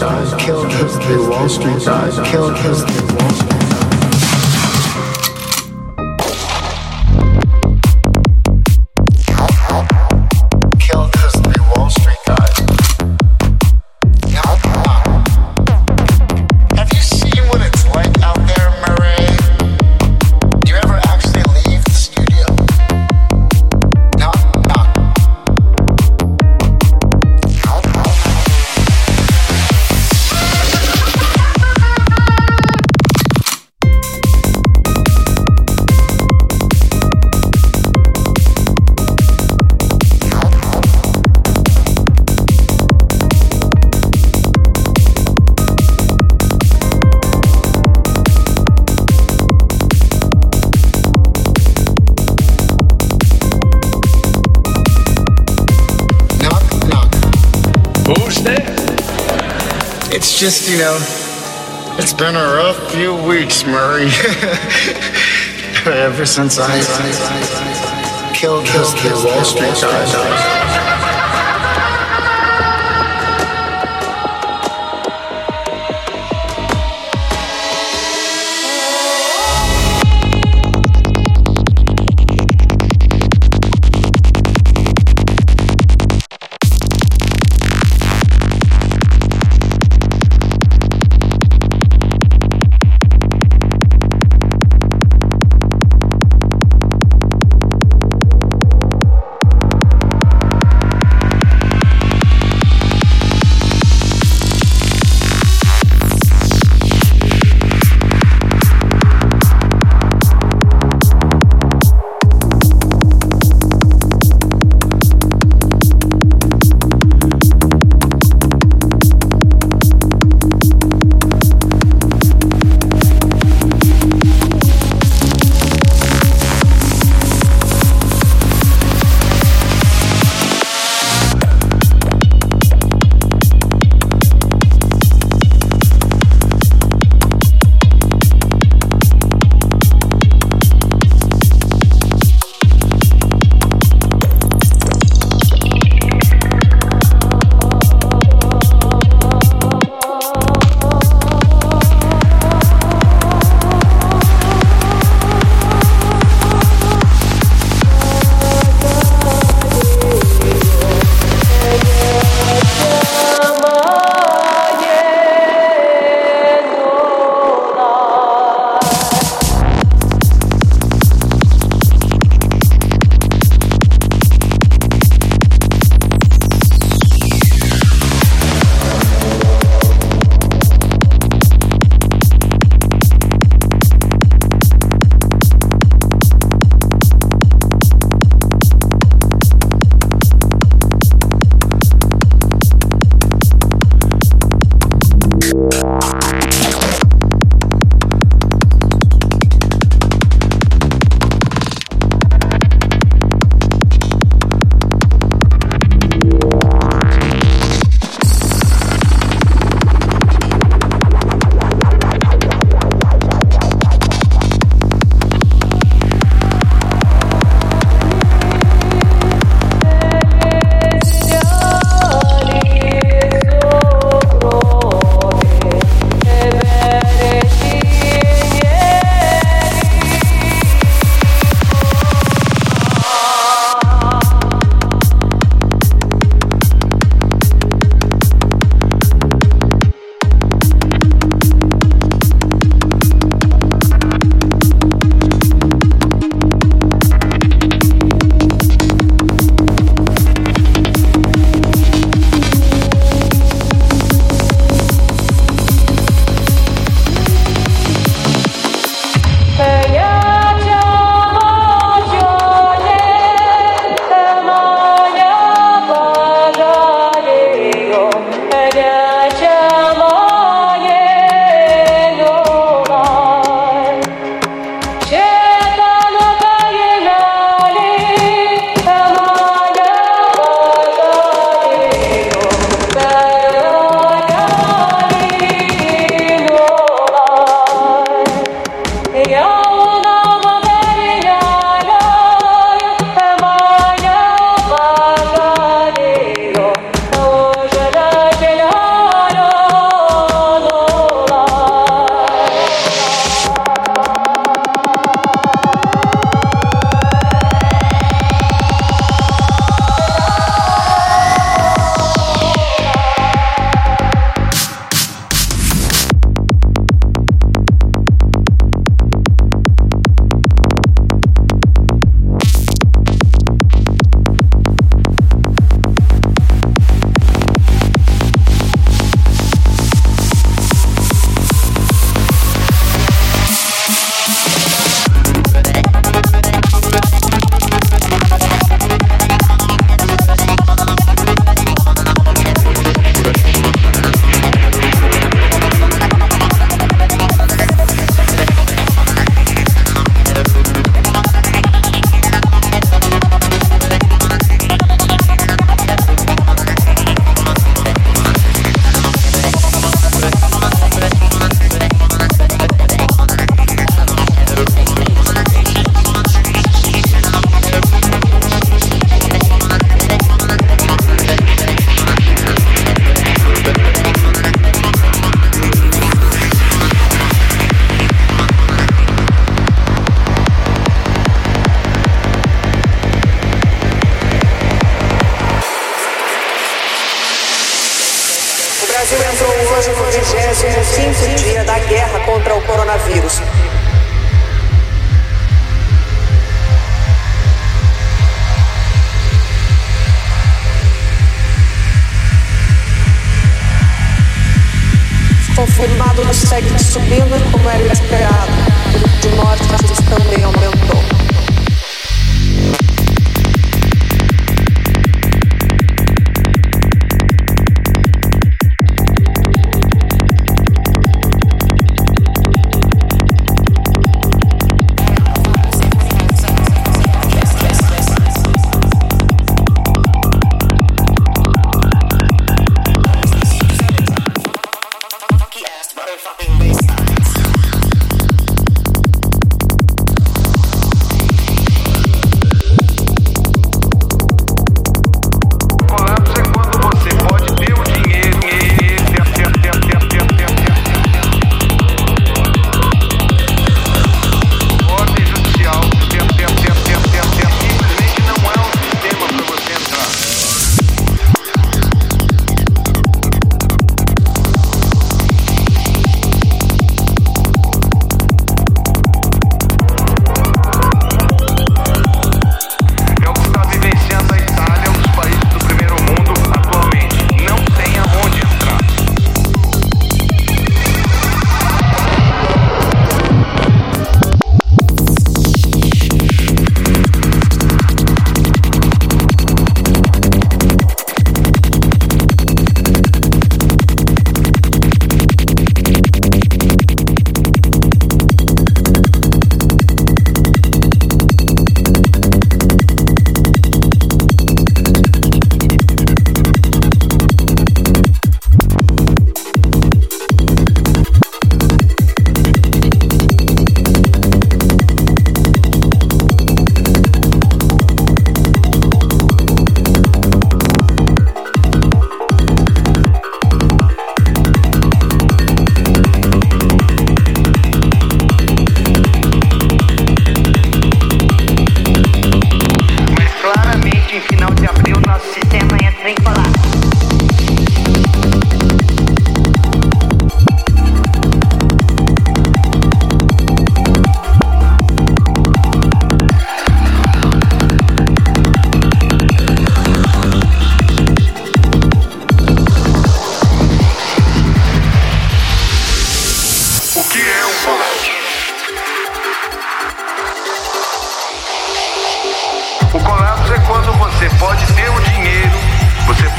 Guys, killed his three Wall Street killed his three Wall Street just, you know, it's been a rough few weeks, Murray. Ever since I killed three Wall Street guys.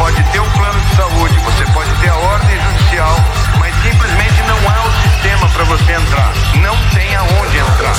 pode ter um plano de saúde, você pode ter a ordem judicial, mas simplesmente não há o sistema para você entrar. Não tem aonde entrar.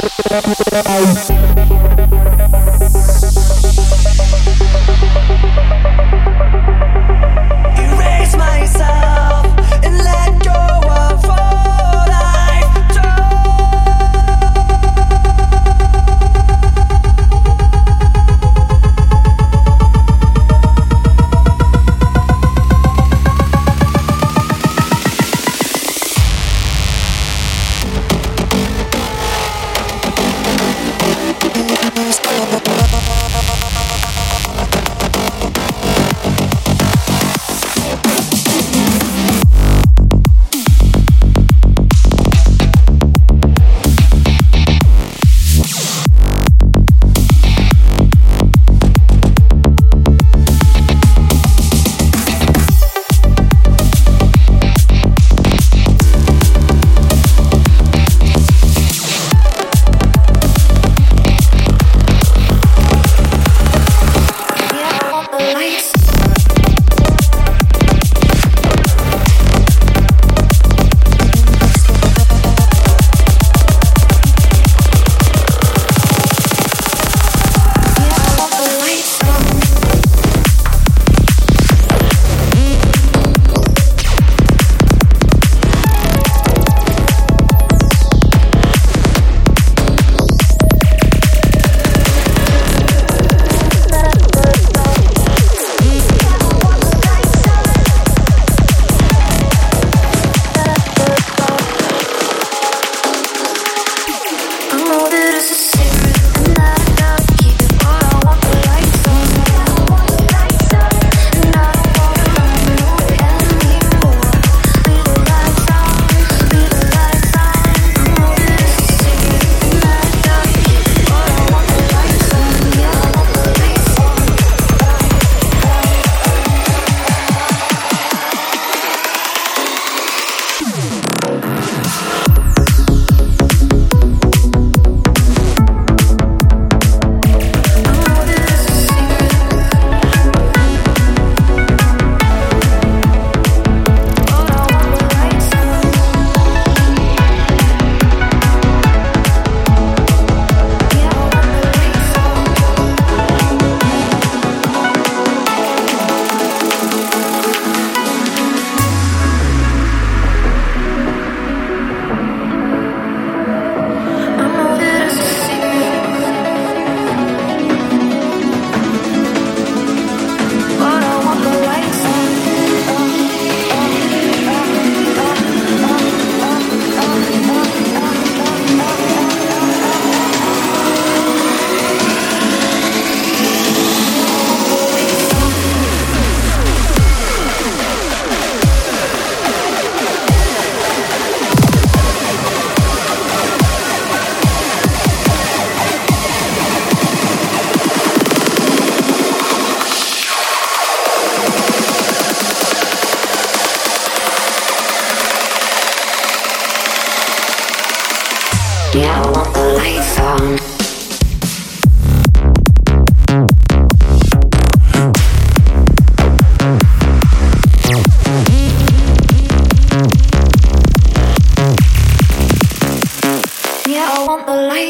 Música the light.